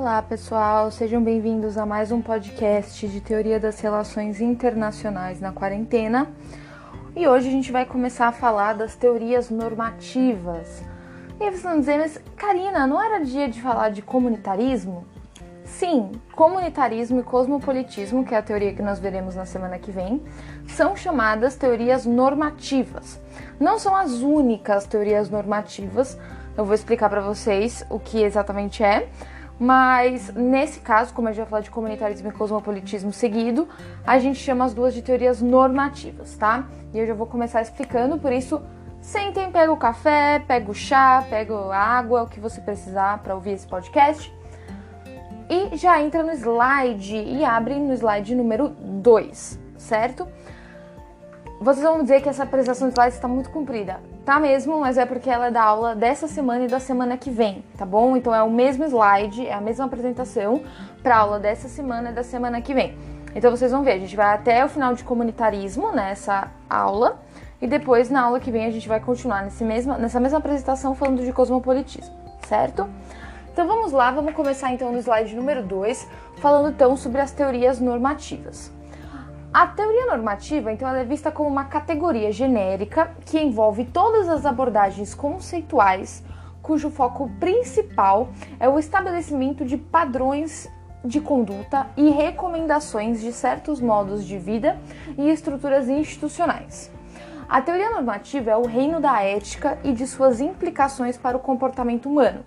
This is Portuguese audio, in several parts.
Olá, pessoal, sejam bem-vindos a mais um podcast de teoria das relações internacionais na quarentena. E hoje a gente vai começar a falar das teorias normativas. E aí vocês vão dizer, mas Karina, não era dia de falar de comunitarismo? Sim, comunitarismo e cosmopolitismo, que é a teoria que nós veremos na semana que vem, são chamadas teorias normativas. Não são as únicas teorias normativas, eu vou explicar para vocês o que exatamente é, mas nesse caso, como a gente vai falar de comunitarismo e cosmopolitismo seguido, a gente chama as duas de teorias normativas, tá? E eu já vou começar explicando, por isso sentem, pega o café, pega o chá, pega a água, o que você precisar para ouvir esse podcast. E já entra no slide e abre no slide número 2, certo? Vocês vão dizer que essa apresentação de slides está muito comprida. Tá mesmo, mas é porque ela é da aula dessa semana e da semana que vem, tá bom? Então é o mesmo slide, é a mesma apresentação para aula dessa semana e da semana que vem. Então vocês vão ver, a gente vai até o final de comunitarismo nessa aula e depois na aula que vem a gente vai continuar nesse mesma, nessa mesma apresentação falando de cosmopolitismo, certo? Então vamos lá, vamos começar então no slide número 2, falando então sobre as teorias normativas. A teoria normativa, então, é vista como uma categoria genérica que envolve todas as abordagens conceituais, cujo foco principal é o estabelecimento de padrões de conduta e recomendações de certos modos de vida e estruturas institucionais. A teoria normativa é o reino da ética e de suas implicações para o comportamento humano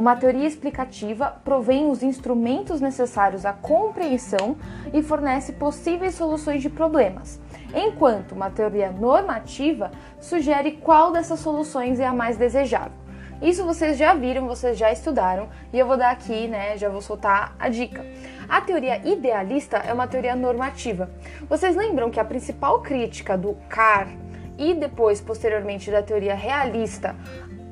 uma teoria explicativa provém os instrumentos necessários à compreensão e fornece possíveis soluções de problemas, enquanto uma teoria normativa sugere qual dessas soluções é a mais desejável. Isso vocês já viram, vocês já estudaram, e eu vou dar aqui, né, já vou soltar a dica. A teoria idealista é uma teoria normativa. Vocês lembram que a principal crítica do CAR e depois, posteriormente, da teoria realista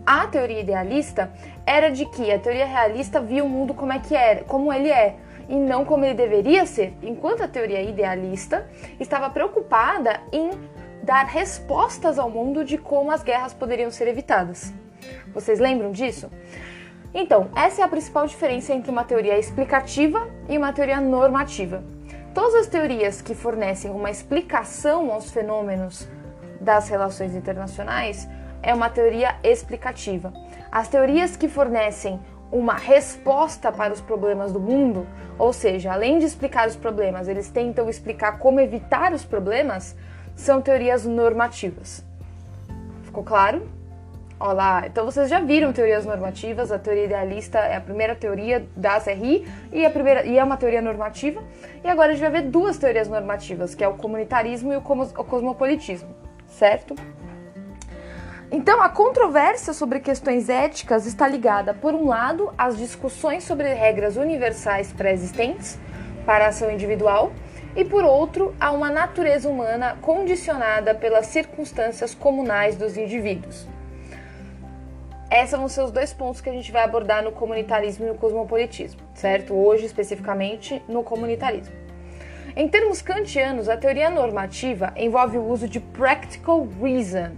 a teoria idealista era de que a teoria realista via o mundo como é que era, como ele é, e não como ele deveria ser, enquanto a teoria idealista estava preocupada em dar respostas ao mundo de como as guerras poderiam ser evitadas. Vocês lembram disso? Então, essa é a principal diferença entre uma teoria explicativa e uma teoria normativa. Todas as teorias que fornecem uma explicação aos fenômenos das relações internacionais é uma teoria explicativa. As teorias que fornecem uma resposta para os problemas do mundo, ou seja, além de explicar os problemas, eles tentam explicar como evitar os problemas, são teorias normativas. Ficou claro? Olá, então vocês já viram teorias normativas, a teoria idealista é a primeira teoria da SRI e, a primeira, e é uma teoria normativa. E agora a gente vai ver duas teorias normativas, que é o comunitarismo e o cosmopolitismo, certo? Então, a controvérsia sobre questões éticas está ligada, por um lado, às discussões sobre regras universais pré-existentes para a ação individual, e por outro, a uma natureza humana condicionada pelas circunstâncias comunais dos indivíduos. Esses vão ser os dois pontos que a gente vai abordar no comunitarismo e no cosmopolitismo, certo? Hoje, especificamente, no comunitarismo. Em termos kantianos, a teoria normativa envolve o uso de practical reason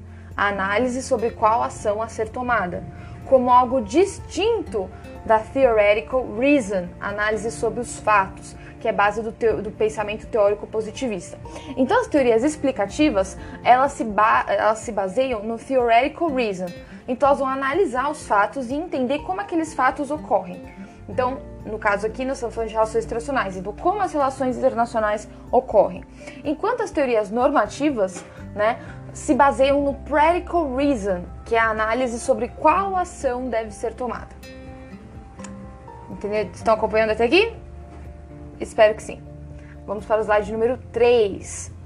análise sobre qual ação a ser tomada, como algo distinto da theoretical reason, análise sobre os fatos, que é base do, teo, do pensamento teórico positivista. Então, as teorias explicativas elas se, elas se baseiam no theoretical reason. Então, elas vão analisar os fatos e entender como aqueles fatos ocorrem. Então, no caso aqui, nós estamos falando de relações internacionais, então como as relações internacionais ocorrem. Enquanto as teorias normativas, né, se baseiam no practical reason, que é a análise sobre qual ação deve ser tomada. Entendeu? Estão acompanhando até aqui? Espero que sim. Vamos para o slide número 3.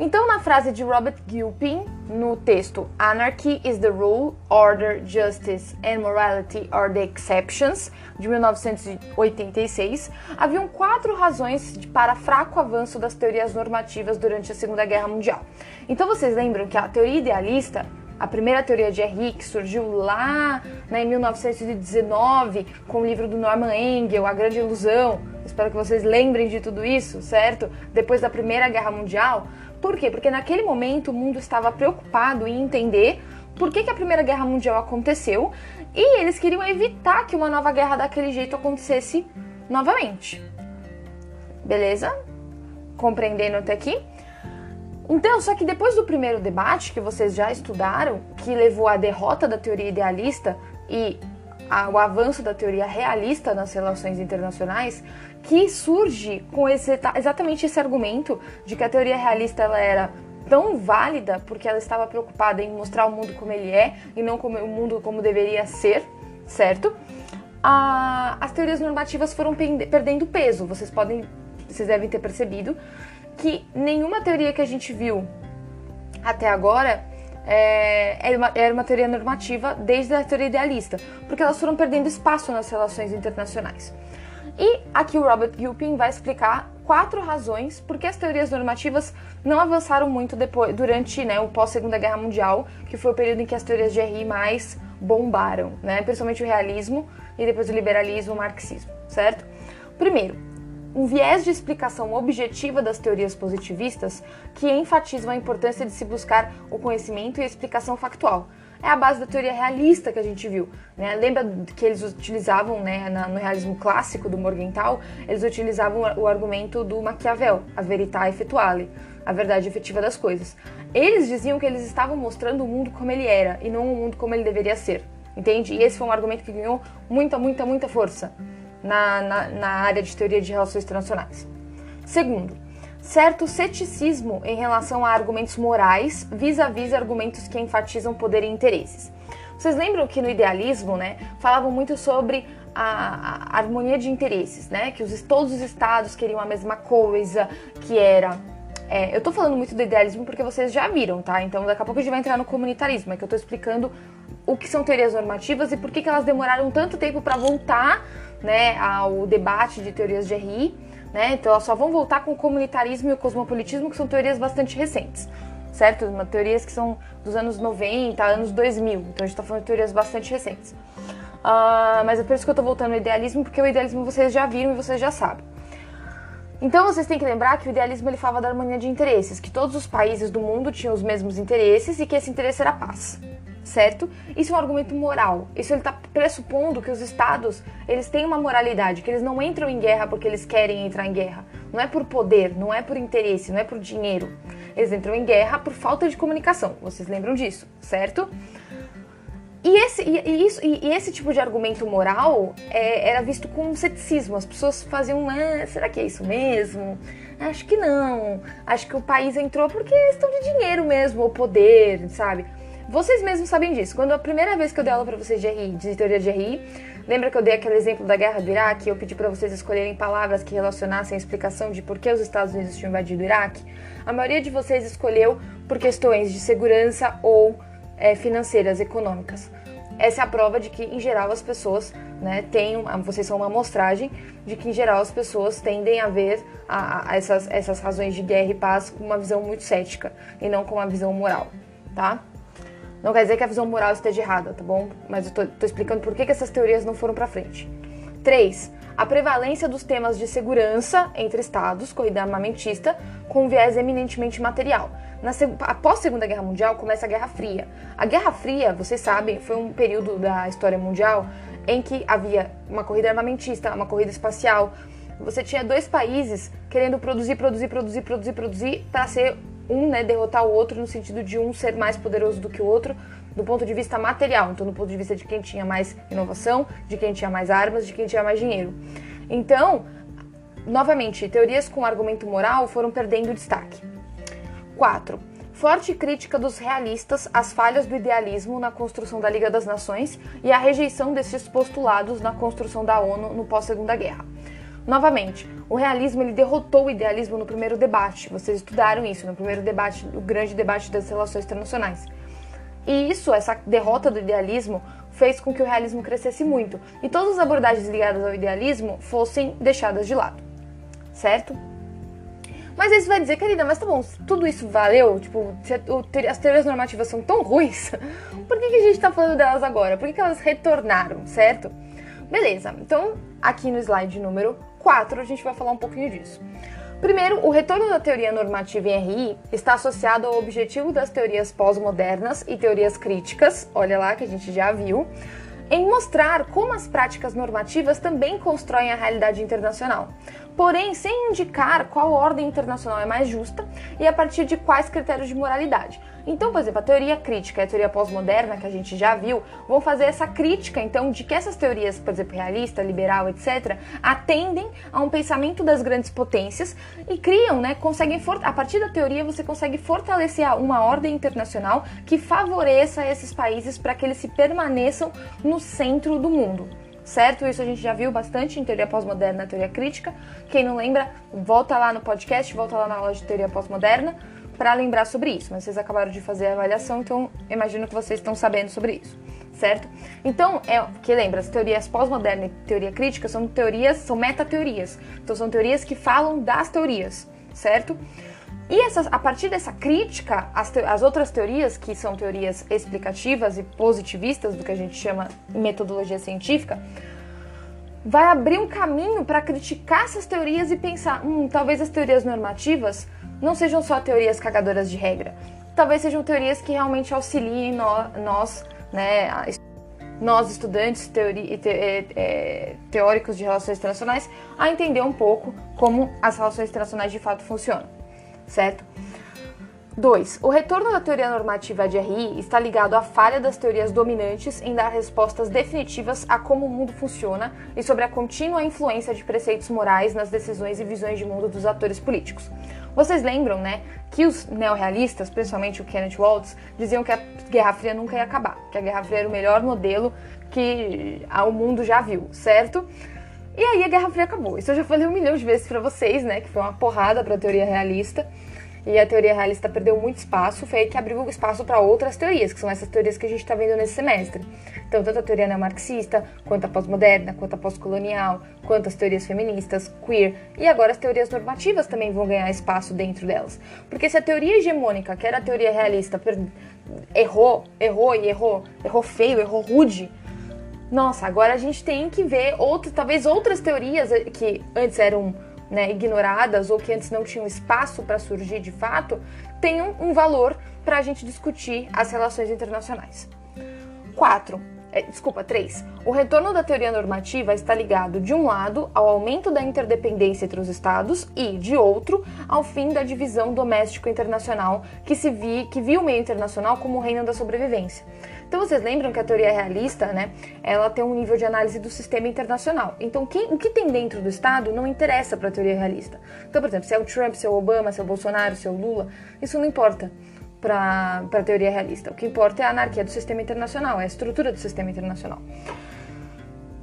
Então, na frase de Robert Gilpin, no texto Anarchy is the Rule, Order, Justice and Morality are the Exceptions, de 1986, haviam quatro razões para fraco avanço das teorias normativas durante a Segunda Guerra Mundial. Então, vocês lembram que a teoria idealista a primeira teoria de Henrique surgiu lá né, em 1919 com o livro do Norman Engel, A Grande Ilusão. Espero que vocês lembrem de tudo isso, certo? Depois da Primeira Guerra Mundial. Por quê? Porque naquele momento o mundo estava preocupado em entender por que, que a Primeira Guerra Mundial aconteceu e eles queriam evitar que uma nova guerra daquele jeito acontecesse novamente. Beleza? Compreendendo até aqui? Então, só que depois do primeiro debate que vocês já estudaram, que levou à derrota da teoria idealista e ao avanço da teoria realista nas relações internacionais, que surge com esse, exatamente esse argumento de que a teoria realista ela era tão válida porque ela estava preocupada em mostrar o mundo como ele é e não como o mundo como deveria ser, certo? As teorias normativas foram perdendo peso. Vocês podem, vocês devem ter percebido que nenhuma teoria que a gente viu até agora é, era, uma, teoria normativa desde a teoria idealista, porque elas foram perdendo espaço nas relações internacionais. E aqui o Robert Gilpin vai explicar quatro razões por que as teorias normativas não avançaram muito depois, durante né, o pós-Segunda Guerra Mundial, que foi o período em que as teorias de RI mais bombaram, né, principalmente o realismo e depois o liberalismo, o marxismo, certo? Primeiro, um viés de explicação objetiva das teorias positivistas que enfatizam a importância de se buscar o conhecimento e a explicação factual. É a base da teoria realista que a gente viu. Né? Lembra que eles utilizavam, né, no realismo clássico do Morgenthau, eles utilizavam o argumento do Maquiavel, a verita effettuale, a verdade efetiva das coisas. Eles diziam que eles estavam mostrando o mundo como ele era e não o mundo como ele deveria ser. Entende? E esse foi um argumento que ganhou muita, muita, muita força na, na, na área de teoria de relações internacionais. Segundo, certo ceticismo em relação a argumentos morais vis-à-vis -vis argumentos que enfatizam poder e interesses. Vocês lembram que no idealismo, né, falavam muito sobre a, a harmonia de interesses, né, que os, todos os estados queriam a mesma coisa, que era é, eu tô falando muito do idealismo porque vocês já viram, tá? Então daqui a pouco a gente vai entrar no comunitarismo, é que eu tô explicando o que são teorias normativas e por que, que elas demoraram tanto tempo para voltar né, ao debate de teorias de RI. Né? Então elas só vão voltar com o comunitarismo e o cosmopolitismo, que são teorias bastante recentes, certo? Uma, teorias que são dos anos 90, anos 2000. Então a gente está falando de teorias bastante recentes. Uh, mas é por isso que eu estou voltando ao idealismo, porque o idealismo vocês já viram e vocês já sabem. Então vocês têm que lembrar que o idealismo ele falava da harmonia de interesses, que todos os países do mundo tinham os mesmos interesses e que esse interesse era a paz certo? Isso é um argumento moral. Isso ele está pressupondo que os estados eles têm uma moralidade, que eles não entram em guerra porque eles querem entrar em guerra. Não é por poder, não é por interesse, não é por dinheiro. Eles entram em guerra por falta de comunicação. Vocês lembram disso, certo? E esse, e, e isso, e, e, esse tipo de argumento moral é, era visto com ceticismo. As pessoas faziam, ah, será que é isso mesmo? Acho que não. Acho que o país entrou porque questão de dinheiro mesmo, ou poder, sabe? Vocês mesmos sabem disso. Quando a primeira vez que eu dei aula para vocês de RI, de teoria de RI, lembra que eu dei aquele exemplo da guerra do Iraque? Eu pedi para vocês escolherem palavras que relacionassem a explicação de por que os Estados Unidos tinham invadido o Iraque? A maioria de vocês escolheu por questões de segurança ou é, financeiras, econômicas. Essa é a prova de que, em geral, as pessoas né, têm, vocês são uma amostragem de que, em geral, as pessoas tendem a ver a, a essas, essas razões de guerra e paz com uma visão muito cética e não com uma visão moral, tá? Não quer dizer que a visão moral esteja errada, tá bom? Mas eu tô, tô explicando por que, que essas teorias não foram para frente. 3. A prevalência dos temas de segurança entre estados, corrida armamentista, com viés eminentemente material. Na, após a Segunda Guerra Mundial, começa a Guerra Fria. A Guerra Fria, vocês sabem, foi um período da história mundial em que havia uma corrida armamentista, uma corrida espacial. Você tinha dois países querendo produzir, produzir, produzir, produzir, produzir para ser um né, derrotar o outro no sentido de um ser mais poderoso do que o outro do ponto de vista material, então do ponto de vista de quem tinha mais inovação, de quem tinha mais armas, de quem tinha mais dinheiro. Então, novamente, teorias com argumento moral foram perdendo destaque. 4. Forte crítica dos realistas às falhas do idealismo na construção da Liga das Nações e a rejeição desses postulados na construção da ONU no pós-Segunda Guerra. Novamente, o realismo ele derrotou o idealismo no primeiro debate. Vocês estudaram isso no primeiro debate, o grande debate das relações internacionais. E isso, essa derrota do idealismo, fez com que o realismo crescesse muito e todas as abordagens ligadas ao idealismo fossem deixadas de lado. Certo? Mas isso vai dizer, querida, mas tá bom, tudo isso valeu? Tipo, as teorias normativas são tão ruins, por que, a gente tá falando delas agora? Por que elas retornaram, certo? Beleza, então aqui no slide número 4 a gente vai falar um pouquinho disso. Primeiro, o retorno da teoria normativa em RI está associado ao objetivo das teorias pós-modernas e teorias críticas, olha lá que a gente já viu, em mostrar como as práticas normativas também constroem a realidade internacional, porém sem indicar qual ordem internacional é mais justa e a partir de quais critérios de moralidade. Então, por exemplo, a teoria crítica e a teoria pós-moderna, que a gente já viu, vão fazer essa crítica, então, de que essas teorias, por exemplo, realista, liberal, etc., atendem a um pensamento das grandes potências e criam, né, conseguem, a partir da teoria, você consegue fortalecer uma ordem internacional que favoreça esses países para que eles se permaneçam no centro do mundo certo? Isso a gente já viu bastante em teoria pós-moderna, teoria crítica. Quem não lembra, volta lá no podcast, volta lá na aula de teoria pós-moderna para lembrar sobre isso. Mas vocês acabaram de fazer a avaliação, então imagino que vocês estão sabendo sobre isso, certo? Então, é que lembra, as teorias pós-moderna e teoria crítica são teorias, são metateorias. Então são teorias que falam das teorias, certo? E essas, a partir dessa crítica, as, te, as outras teorias, que são teorias explicativas e positivistas, do que a gente chama metodologia científica, vai abrir um caminho para criticar essas teorias e pensar, hum, talvez as teorias normativas não sejam só teorias cagadoras de regra. Talvez sejam teorias que realmente auxiliem nós, né, nós estudantes teori, te, é, é, teóricos de relações internacionais, a entender um pouco como as relações internacionais de fato funcionam, certo? 2. O retorno da teoria normativa de RI está ligado à falha das teorias dominantes em dar respostas definitivas a como o mundo funciona e sobre a contínua influência de preceitos morais nas decisões e visões de mundo dos atores políticos. Vocês lembram, né, que os neorrealistas, principalmente o Kenneth Waltz, diziam que a Guerra Fria nunca ia acabar, que a Guerra Fria era o melhor modelo que o mundo já viu, certo? E aí a Guerra Fria acabou. Isso eu já falei um milhão de vezes para vocês, né, que foi uma porrada para a teoria realista e a teoria realista perdeu muito espaço, foi aí que abriu espaço para outras teorias, que são essas teorias que a gente está vendo nesse semestre. Então, tanto a teoria neomarxista, quanto a pós-moderna, quanto a pós-colonial, quanto as teorias feministas, queer, e agora as teorias normativas também vão ganhar espaço dentro delas. Porque se a teoria hegemônica, que era a teoria realista, errou, errou e errou, errou feio, errou rude, nossa, agora a gente tem que ver talvez outras teorias que antes eram né, ignoradas ou que antes não tinham espaço para surgir de fato, tenham um valor para a gente discutir as relações internacionais. 4. É, desculpa, 3. O retorno da teoria normativa está ligado, de um lado, ao aumento da interdependência entre os Estados e, de outro, ao fim da divisão doméstico-internacional que se vi, que viu o meio internacional como o reino da sobrevivência. Então vocês lembram que a teoria realista, né, ela tem um nível de análise do sistema internacional. Então quem, o que tem dentro do Estado não interessa para a teoria realista. Então, por exemplo, se é o Trump, se é o Obama, se é o Bolsonaro, se é o Lula, isso não importa para a teoria realista. O que importa é a anarquia do sistema internacional, é a estrutura do sistema internacional.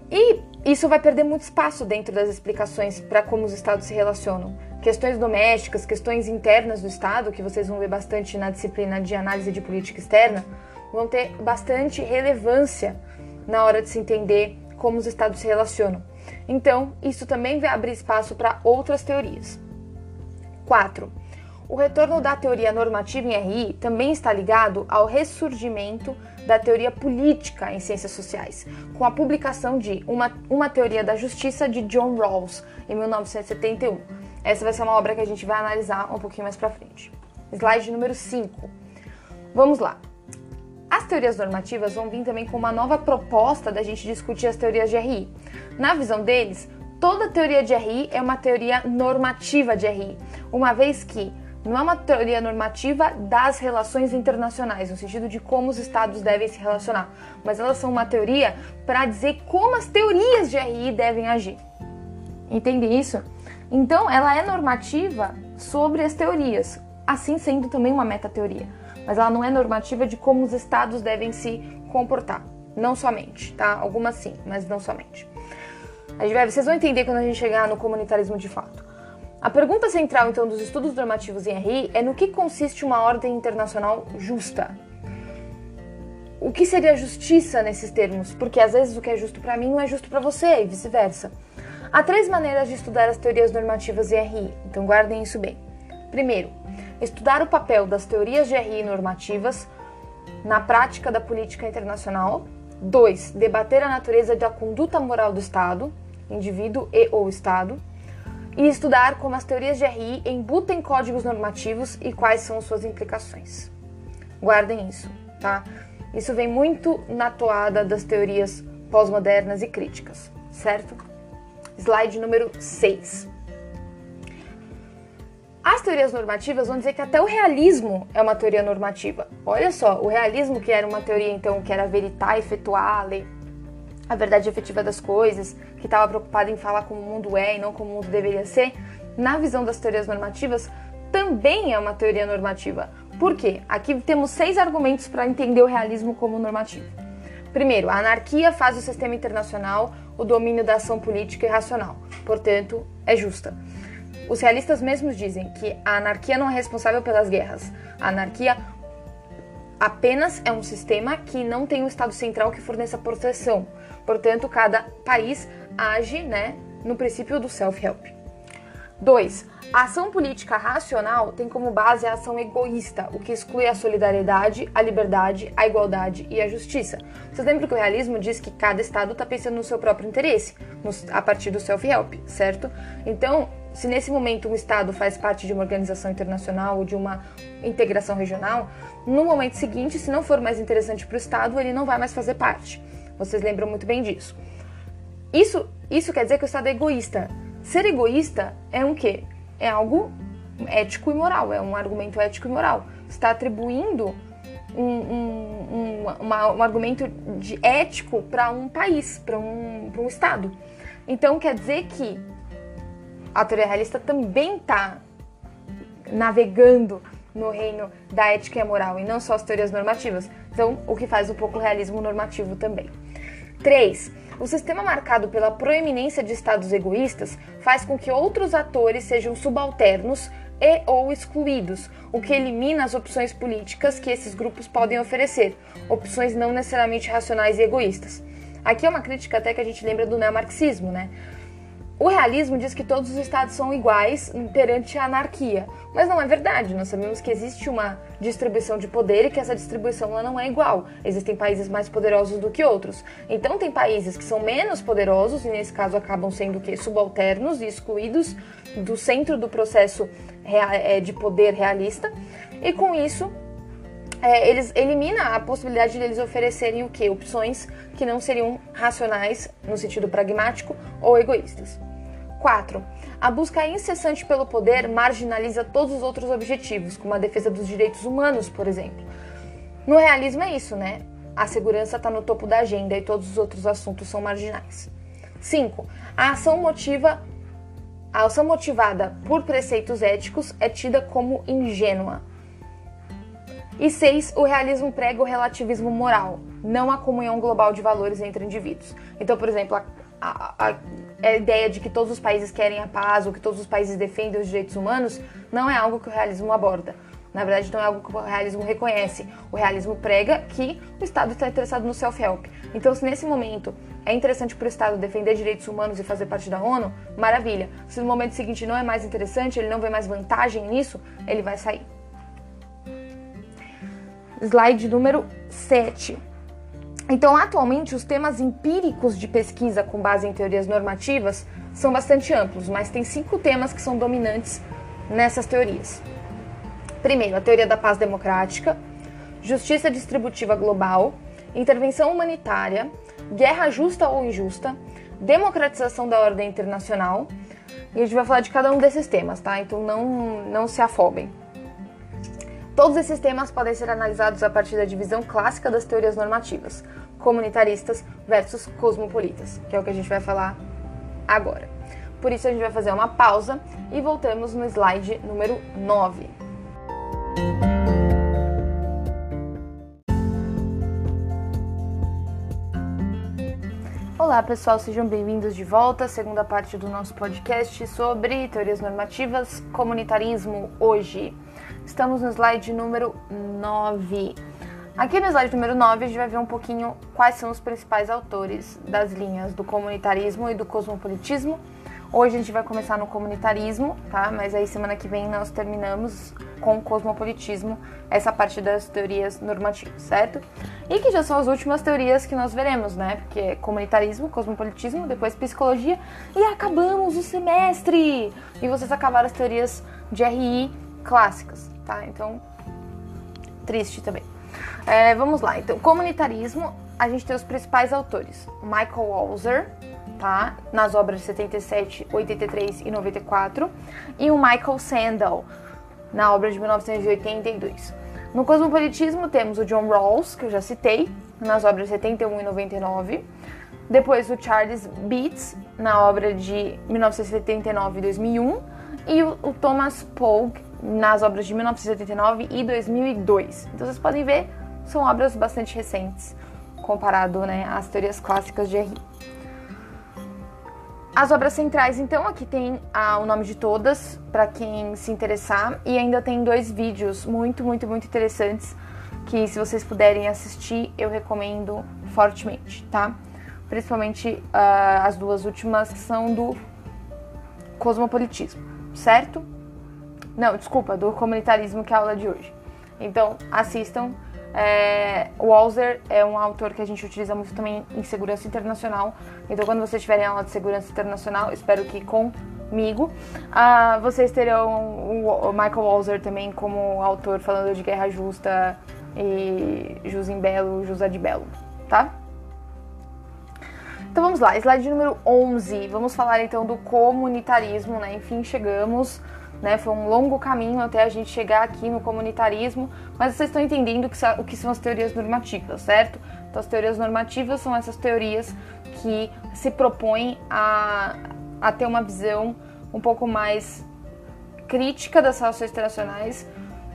E isso vai perder muito espaço dentro das explicações para como os estados se relacionam. Questões domésticas, questões internas do Estado, que vocês vão ver bastante na disciplina de análise de política externa, vão ter bastante relevância na hora de se entender como os estados se relacionam. Então, isso também vai abrir espaço para outras teorias. 4. O retorno da teoria normativa em RI também está ligado ao ressurgimento da teoria política em ciências sociais, com a publicação de Uma, uma Teoria da Justiça de John Rawls, em 1971. Essa vai ser uma obra que a gente vai analisar um pouquinho mais para frente. Slide número 5. Vamos lá. As teorias normativas vão vir também com uma nova proposta da gente discutir as teorias de RI. Na visão deles, toda teoria de RI é uma teoria normativa de RI, uma vez que não é uma teoria normativa das relações internacionais, no sentido de como os estados devem se relacionar, mas elas são uma teoria para dizer como as teorias de RI devem agir. Entende isso? Então, ela é normativa sobre as teorias, assim sendo também uma metateoria mas ela não é normativa de como os estados devem se comportar. Não somente, tá? Algumas sim, mas não somente. A gente vai, vocês vão entender quando a gente chegar no comunitarismo de fato. A pergunta central, então, dos estudos normativos em RI é no que consiste uma ordem internacional justa. O que seria justiça nesses termos? Porque às vezes o que é justo para mim não é justo para você e vice-versa. Há três maneiras de estudar as teorias normativas em RI, então guardem isso bem. Primeiro, estudar o papel das teorias de RI normativas na prática da política internacional. 2. Debater a natureza da conduta moral do Estado, indivíduo e ou Estado. e estudar como as teorias de RI embutem códigos normativos e quais são suas implicações. Guardem isso, tá? Isso vem muito na toada das teorias pós-modernas e críticas, certo? Slide número 6. As teorias normativas vão dizer que até o realismo é uma teoria normativa. Olha só, o realismo que era uma teoria então que era veritar, efetuar a lei, a verdade efetiva das coisas, que estava preocupada em falar como o mundo é e não como o mundo deveria ser, na visão das teorias normativas, também é uma teoria normativa. Por quê? Aqui temos seis argumentos para entender o realismo como normativo. Primeiro, a anarquia faz o sistema internacional o domínio da ação política e racional, portanto, é justa. Os realistas mesmos dizem que a anarquia não é responsável pelas guerras. A anarquia apenas é um sistema que não tem um Estado central que forneça proteção. Portanto, cada país age né, no princípio do self-help. 2. A ação política racional tem como base a ação egoísta, o que exclui a solidariedade, a liberdade, a igualdade e a justiça. Vocês lembram que o realismo diz que cada Estado está pensando no seu próprio interesse, a partir do self-help, certo? Então, se nesse momento um Estado faz parte de uma organização internacional ou de uma integração regional, no momento seguinte, se não for mais interessante para o Estado, ele não vai mais fazer parte. Vocês lembram muito bem disso. Isso, isso quer dizer que o Estado é egoísta. Ser egoísta é um quê? é algo ético e moral, é um argumento ético e moral. Está atribuindo um, um, um, uma, um argumento de ético para um país, para um, um Estado. Então quer dizer que a teoria realista também está navegando no reino da ética e moral e não só as teorias normativas. Então, o que faz um pouco o realismo normativo também. 3. O sistema marcado pela proeminência de estados egoístas faz com que outros atores sejam subalternos e ou excluídos, o que elimina as opções políticas que esses grupos podem oferecer, opções não necessariamente racionais e egoístas. Aqui é uma crítica até que a gente lembra do neomarxismo, né? O realismo diz que todos os estados são iguais perante a anarquia, mas não é verdade. Nós sabemos que existe uma distribuição de poder e que essa distribuição não é igual. Existem países mais poderosos do que outros. Então tem países que são menos poderosos e nesse caso acabam sendo que subalternos e excluídos do centro do processo é, de poder realista. E com isso é, eles elimina a possibilidade de eles oferecerem o que opções que não seriam racionais no sentido pragmático ou egoístas. 4. A busca incessante pelo poder marginaliza todos os outros objetivos, como a defesa dos direitos humanos, por exemplo. No realismo é isso, né? A segurança está no topo da agenda e todos os outros assuntos são marginais. 5. A ação motiva a ação motivada por preceitos éticos é tida como ingênua. E 6. O realismo prega o relativismo moral, não a comunhão global de valores entre indivíduos. Então, por exemplo, a, a, a ideia de que todos os países querem a paz ou que todos os países defendem os direitos humanos não é algo que o realismo aborda. Na verdade, não é algo que o realismo reconhece. O realismo prega que o Estado está interessado no self-help. Então, se nesse momento é interessante para o Estado defender direitos humanos e fazer parte da ONU, maravilha. Se no momento seguinte não é mais interessante, ele não vê mais vantagem nisso, ele vai sair. Slide número 7. Então, atualmente, os temas empíricos de pesquisa com base em teorias normativas são bastante amplos, mas tem cinco temas que são dominantes nessas teorias. Primeiro, a teoria da paz democrática, justiça distributiva global, intervenção humanitária, guerra justa ou injusta, democratização da ordem internacional. E a gente vai falar de cada um desses temas, tá? Então não, não se afobem. Todos esses temas podem ser analisados a partir da divisão clássica das teorias normativas, comunitaristas versus cosmopolitas, que é o que a gente vai falar agora. Por isso a gente vai fazer uma pausa e voltamos no slide número 9. Olá pessoal, sejam bem-vindos de volta à segunda parte do nosso podcast sobre teorias normativas, comunitarismo hoje. Estamos no slide número 9. Aqui no slide número 9 a gente vai ver um pouquinho quais são os principais autores das linhas do comunitarismo e do cosmopolitismo. Hoje a gente vai começar no comunitarismo, tá? Mas aí semana que vem nós terminamos com o cosmopolitismo, essa parte das teorias normativas, certo? E que já são as últimas teorias que nós veremos, né? Porque é comunitarismo, cosmopolitismo, depois psicologia e acabamos o semestre! E vocês acabaram as teorias de RI clássicas, tá? Então, triste também. É, vamos lá, então, comunitarismo, a gente tem os principais autores: Michael Walzer, tá? Nas obras de 77, 83 e 94, e o Michael Sandel, na obra de 1982. No cosmopolitismo temos o John Rawls, que eu já citei, nas obras de 71 e 99. Depois o Charles Beats, na obra de 1979 e 2001. E o, o Thomas Pogue, nas obras de 1979 e 2002. Então vocês podem ver, são obras bastante recentes, comparado né, às teorias clássicas de R. As obras centrais, então, aqui tem ah, o nome de todas, para quem se interessar, e ainda tem dois vídeos muito, muito, muito interessantes que, se vocês puderem assistir, eu recomendo fortemente, tá? Principalmente ah, as duas últimas que são do cosmopolitismo, certo? Não, desculpa, do comunitarismo, que é a aula de hoje. Então, assistam é, Walzer é um autor que a gente utiliza muito também em segurança internacional. Então, quando vocês tiverem aula de segurança internacional, espero que comigo, uh, vocês terão o Michael Walzer também como autor falando de guerra justa e jus in bello, jus ad bello, tá? Então vamos lá, slide número 11. Vamos falar então do comunitarismo, né? Enfim, chegamos né? Foi um longo caminho até a gente chegar aqui no comunitarismo, mas vocês estão entendendo o que são as teorias normativas, certo? Então, as teorias normativas são essas teorias que se propõem a, a ter uma visão um pouco mais crítica das relações internacionais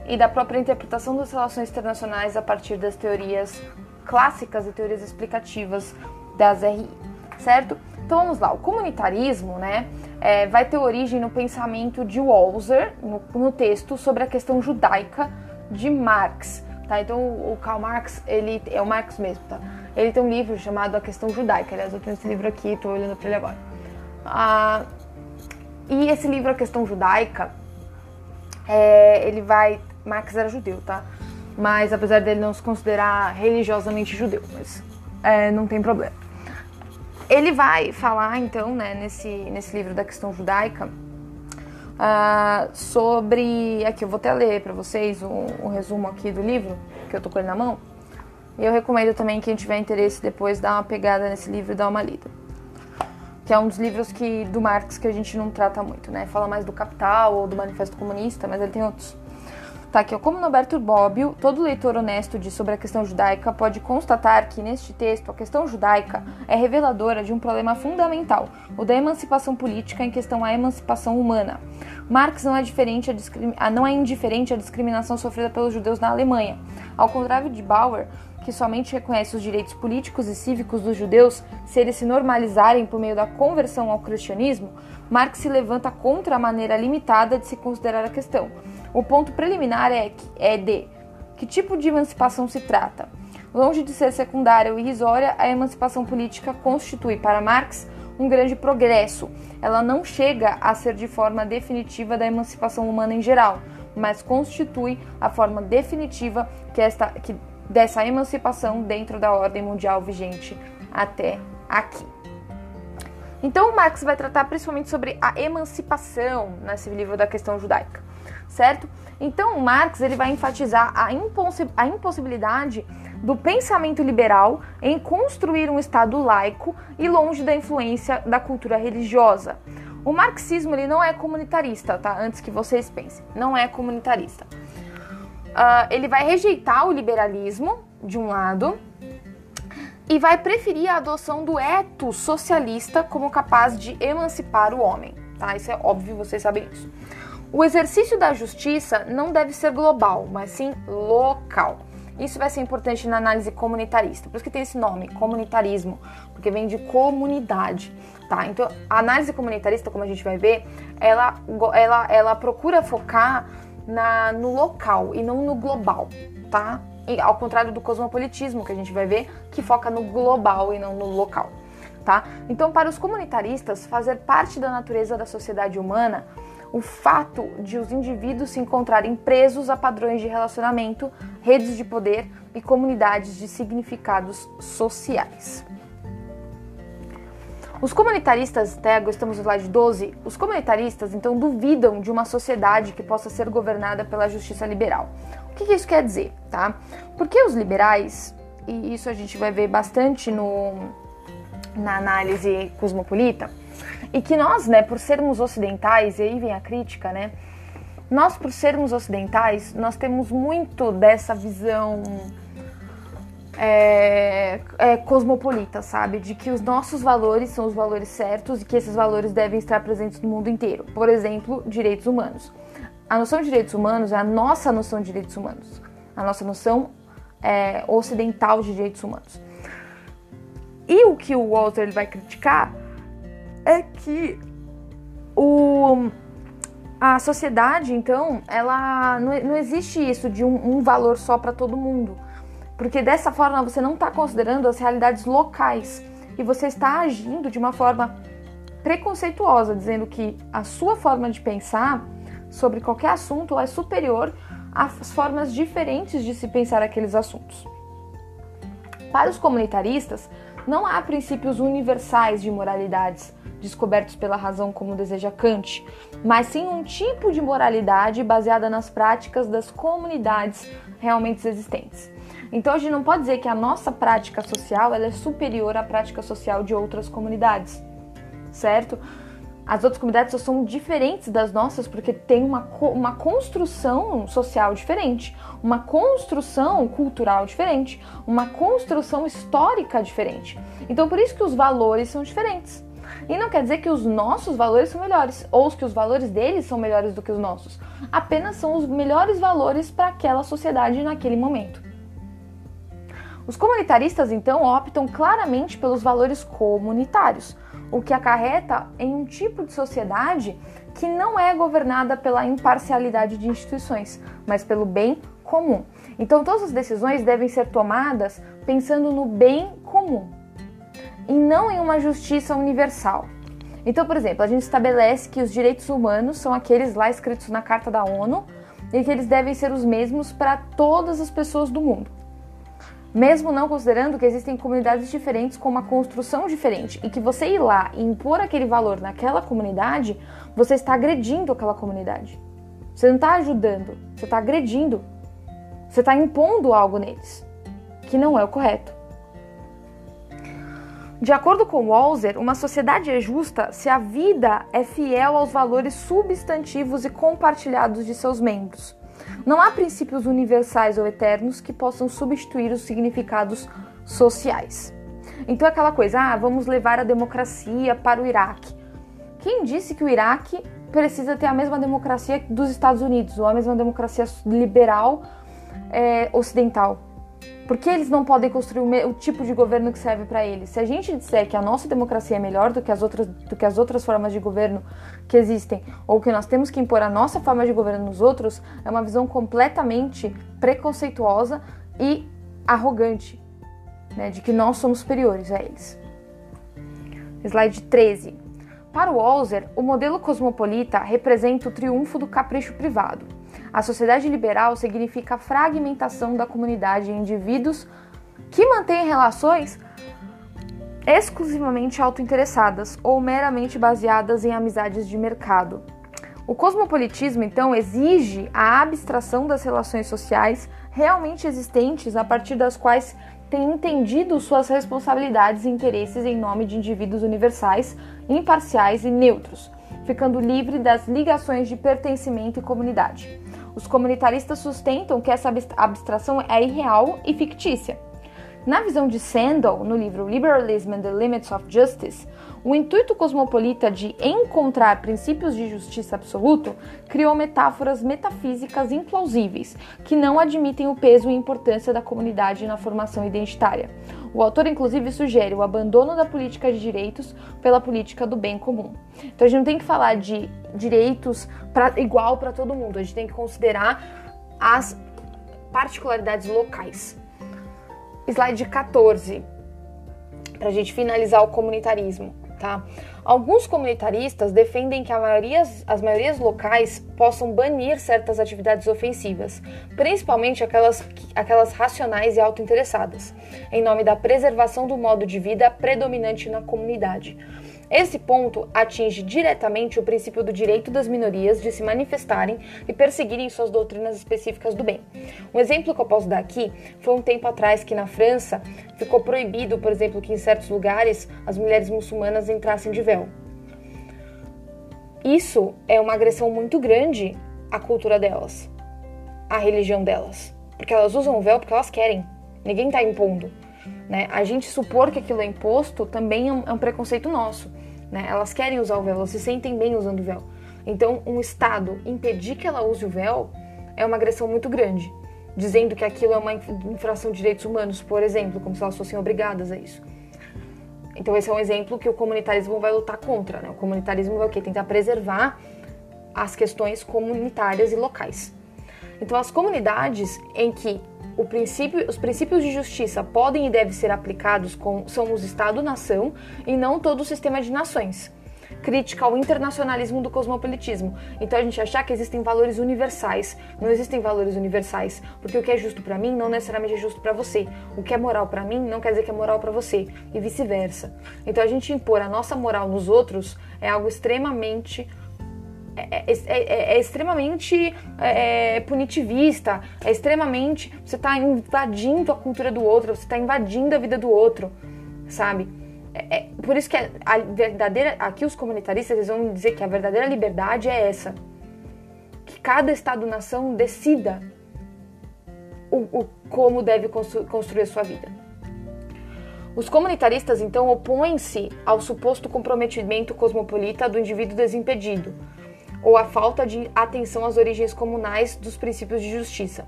e da própria interpretação das relações internacionais a partir das teorias clássicas e teorias explicativas das RI, certo? Então vamos lá, o comunitarismo né, é, vai ter origem no pensamento de Walzer, no, no, texto sobre a questão judaica de Marx. Tá? Então o Karl Marx, ele é o Marx mesmo, tá? Ele tem um livro chamado A Questão Judaica. Aliás, eu tenho esse livro aqui, estou olhando para ele agora. Ah, e esse livro, A Questão Judaica, é, ele vai. Marx era judeu, tá? Mas apesar dele não se considerar religiosamente judeu, mas é, não tem problema. Ele vai falar, então, né, nesse, nesse livro da questão judaica, uh, sobre. Aqui, eu vou até ler para vocês um, um, resumo aqui do livro, que eu tô com ele na mão. E eu recomendo também quem tiver interesse depois dar uma pegada nesse livro e dar uma lida. Que é um dos livros que, do Marx que a gente não trata muito, né? Fala mais do Capital ou do Manifesto Comunista, mas ele tem outros. Tá aqui, ó. Como Norberto Bobbio, todo leitor honesto de sobre a questão judaica pode constatar que neste texto a questão judaica é reveladora de um problema fundamental, o da emancipação política em questão à emancipação humana. Marx não é, diferente a, não é indiferente à discriminação sofrida pelos judeus na Alemanha. Ao contrário de Bauer, que somente reconhece os direitos políticos e cívicos dos judeus se eles se normalizarem por meio da conversão ao cristianismo, Marx se levanta contra a maneira limitada de se considerar a questão. O ponto preliminar é, é de que tipo de emancipação se trata. Longe de ser secundária ou irrisória, a emancipação política constitui para Marx um grande progresso. Ela não chega a ser de forma definitiva da emancipação humana em geral, mas constitui a forma definitiva que esta que dessa emancipação dentro da ordem mundial vigente até aqui. Então, Marx vai tratar principalmente sobre a emancipação nesse livro da questão judaica, certo? Então, Marx ele vai enfatizar a, a impossibilidade do pensamento liberal em construir um Estado laico e longe da influência da cultura religiosa. O marxismo ele não é comunitarista, tá? Antes que vocês pensem, não é comunitarista. Uh, ele vai rejeitar o liberalismo, de um lado, e vai preferir a adoção do ethos socialista como capaz de emancipar o homem. Tá? Isso é óbvio, vocês sabem isso. O exercício da justiça não deve ser global, mas sim local. Isso vai ser importante na análise comunitarista. Por isso que tem esse nome, comunitarismo, porque vem de comunidade, tá? Então, a análise comunitarista, como a gente vai ver, ela, ela, ela procura focar na, no local e não no global, tá? ao contrário do cosmopolitismo que a gente vai ver, que foca no global e não no local. Tá? Então, para os comunitaristas, fazer parte da natureza da sociedade humana, o fato de os indivíduos se encontrarem presos a padrões de relacionamento, redes de poder e comunidades de significados sociais. Os comunitaristas, até estamos no slide 12, os comunitaristas então duvidam de uma sociedade que possa ser governada pela justiça liberal. O que, que isso quer dizer, tá? Porque os liberais, e isso a gente vai ver bastante no, na análise cosmopolita, e que nós, né, por sermos ocidentais, e aí vem a crítica, né? Nós, por sermos ocidentais, nós temos muito dessa visão é, é, cosmopolita, sabe? De que os nossos valores são os valores certos e que esses valores devem estar presentes no mundo inteiro. Por exemplo, direitos humanos. A noção de direitos humanos é a nossa noção de direitos humanos, a nossa noção é, ocidental de direitos humanos. E o que o Walter ele vai criticar é que o, a sociedade, então, ela não, não existe isso de um, um valor só para todo mundo. Porque dessa forma você não está considerando as realidades locais. E você está agindo de uma forma preconceituosa, dizendo que a sua forma de pensar sobre qualquer assunto é superior às formas diferentes de se pensar aqueles assuntos. Para os comunitaristas, não há princípios universais de moralidades descobertos pela razão como deseja Kant, mas sim um tipo de moralidade baseada nas práticas das comunidades realmente existentes. Então a gente não pode dizer que a nossa prática social ela é superior à prática social de outras comunidades, certo? As outras comunidades só são diferentes das nossas porque tem uma, uma construção social diferente, uma construção cultural diferente, uma construção histórica diferente. Então por isso que os valores são diferentes. E não quer dizer que os nossos valores são melhores, ou que os valores deles são melhores do que os nossos. Apenas são os melhores valores para aquela sociedade naquele momento. Os comunitaristas, então, optam claramente pelos valores comunitários, o que acarreta em um tipo de sociedade que não é governada pela imparcialidade de instituições, mas pelo bem comum. Então, todas as decisões devem ser tomadas pensando no bem comum e não em uma justiça universal. Então, por exemplo, a gente estabelece que os direitos humanos são aqueles lá escritos na Carta da ONU e que eles devem ser os mesmos para todas as pessoas do mundo mesmo não considerando que existem comunidades diferentes com uma construção diferente e que você ir lá e impor aquele valor naquela comunidade, você está agredindo aquela comunidade. Você não está ajudando, você está agredindo. Você está impondo algo neles, que não é o correto. De acordo com Walzer, uma sociedade é justa se a vida é fiel aos valores substantivos e compartilhados de seus membros. Não há princípios universais ou eternos que possam substituir os significados sociais. Então, aquela coisa, ah, vamos levar a democracia para o Iraque. Quem disse que o Iraque precisa ter a mesma democracia dos Estados Unidos, ou a mesma democracia liberal é, ocidental? Por que eles não podem construir o, o tipo de governo que serve para eles? Se a gente disser que a nossa democracia é melhor do que, as outras, do que as outras formas de governo que existem, ou que nós temos que impor a nossa forma de governo nos outros, é uma visão completamente preconceituosa e arrogante, né, de que nós somos superiores a eles. Slide 13. Para o Walzer, o modelo cosmopolita representa o triunfo do capricho privado a sociedade liberal significa a fragmentação da comunidade em indivíduos que mantêm relações exclusivamente autointeressadas ou meramente baseadas em amizades de mercado. O cosmopolitismo, então, exige a abstração das relações sociais realmente existentes a partir das quais tem entendido suas responsabilidades e interesses em nome de indivíduos universais, imparciais e neutros, ficando livre das ligações de pertencimento e comunidade. Os comunitaristas sustentam que essa abstração é irreal e fictícia. Na visão de Sandel, no livro Liberalism and the Limits of Justice, o intuito cosmopolita de encontrar princípios de justiça absoluto criou metáforas metafísicas implausíveis, que não admitem o peso e importância da comunidade na formação identitária. O autor, inclusive, sugere o abandono da política de direitos pela política do bem comum. Então, a gente não tem que falar de direitos pra, igual para todo mundo, a gente tem que considerar as particularidades locais. Slide 14, para a gente finalizar o comunitarismo, tá? Alguns comunitaristas defendem que as maiorias locais possam banir certas atividades ofensivas, principalmente aquelas, aquelas racionais e autointeressadas, em nome da preservação do modo de vida predominante na comunidade. Esse ponto atinge diretamente o princípio do direito das minorias de se manifestarem e perseguirem suas doutrinas específicas do bem. Um exemplo que eu posso dar aqui foi um tempo atrás que na França ficou proibido, por exemplo, que em certos lugares as mulheres muçulmanas entrassem de véu. Isso é uma agressão muito grande à cultura delas, à religião delas, porque elas usam o véu porque elas querem. Ninguém está impondo. Né? A gente supor que aquilo é imposto também é um, é um preconceito nosso. Né? Elas querem usar o véu, elas se sentem bem usando o véu. Então, um Estado impedir que ela use o véu é uma agressão muito grande, dizendo que aquilo é uma infração de direitos humanos, por exemplo, como se elas fossem obrigadas a isso. Então, esse é um exemplo que o comunitarismo vai lutar contra. Né? O comunitarismo vai o quê? Tentar preservar as questões comunitárias e locais. Então, as comunidades em que princípio, os princípios de justiça podem e devem ser aplicados com, são os Estado-nação e não todo o sistema de nações. Crítica ao internacionalismo do cosmopolitismo. Então a gente achar que existem valores universais. Não existem valores universais, porque o que é justo para mim não necessariamente é justo para você. O que é moral para mim não quer dizer que é moral para você e vice-versa. Então a gente impor a nossa moral nos outros é algo extremamente é, é, é, é, extremamente é, punitivista, é extremamente. Você está invadindo a cultura do outro, você está invadindo a vida do outro, sabe? É, é, por isso que a verdadeira. Aqui os comunitaristas eles vão dizer que a verdadeira liberdade é essa. Que cada Estado-nação decida o, o, como deve constru, construir a sua vida. Os comunitaristas, então, opõem-se ao suposto comprometimento cosmopolita do indivíduo desimpedido ou a falta de atenção às origens comunais dos princípios de justiça.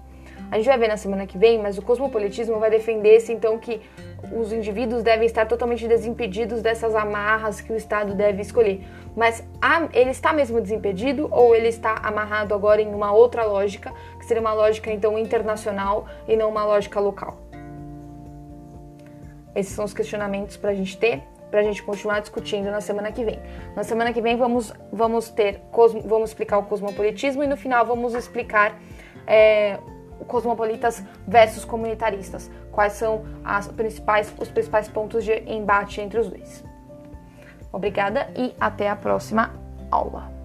A gente vai ver na semana que vem, mas o cosmopolitismo vai defender-se então que os indivíduos devem estar totalmente desimpedidos dessas amarras que o Estado deve escolher. Mas ele está mesmo desimpedido ou ele está amarrado agora em uma outra lógica, que seria uma lógica então internacional e não uma lógica local? Esses são os questionamentos para a gente ter para a gente continuar discutindo na semana que vem. Na semana que vem vamos, vamos ter vamos explicar o cosmopolitismo e no final vamos explicar é, cosmopolitas versus comunitaristas. Quais são principais, os principais pontos de embate entre os dois. Obrigada e até a próxima aula.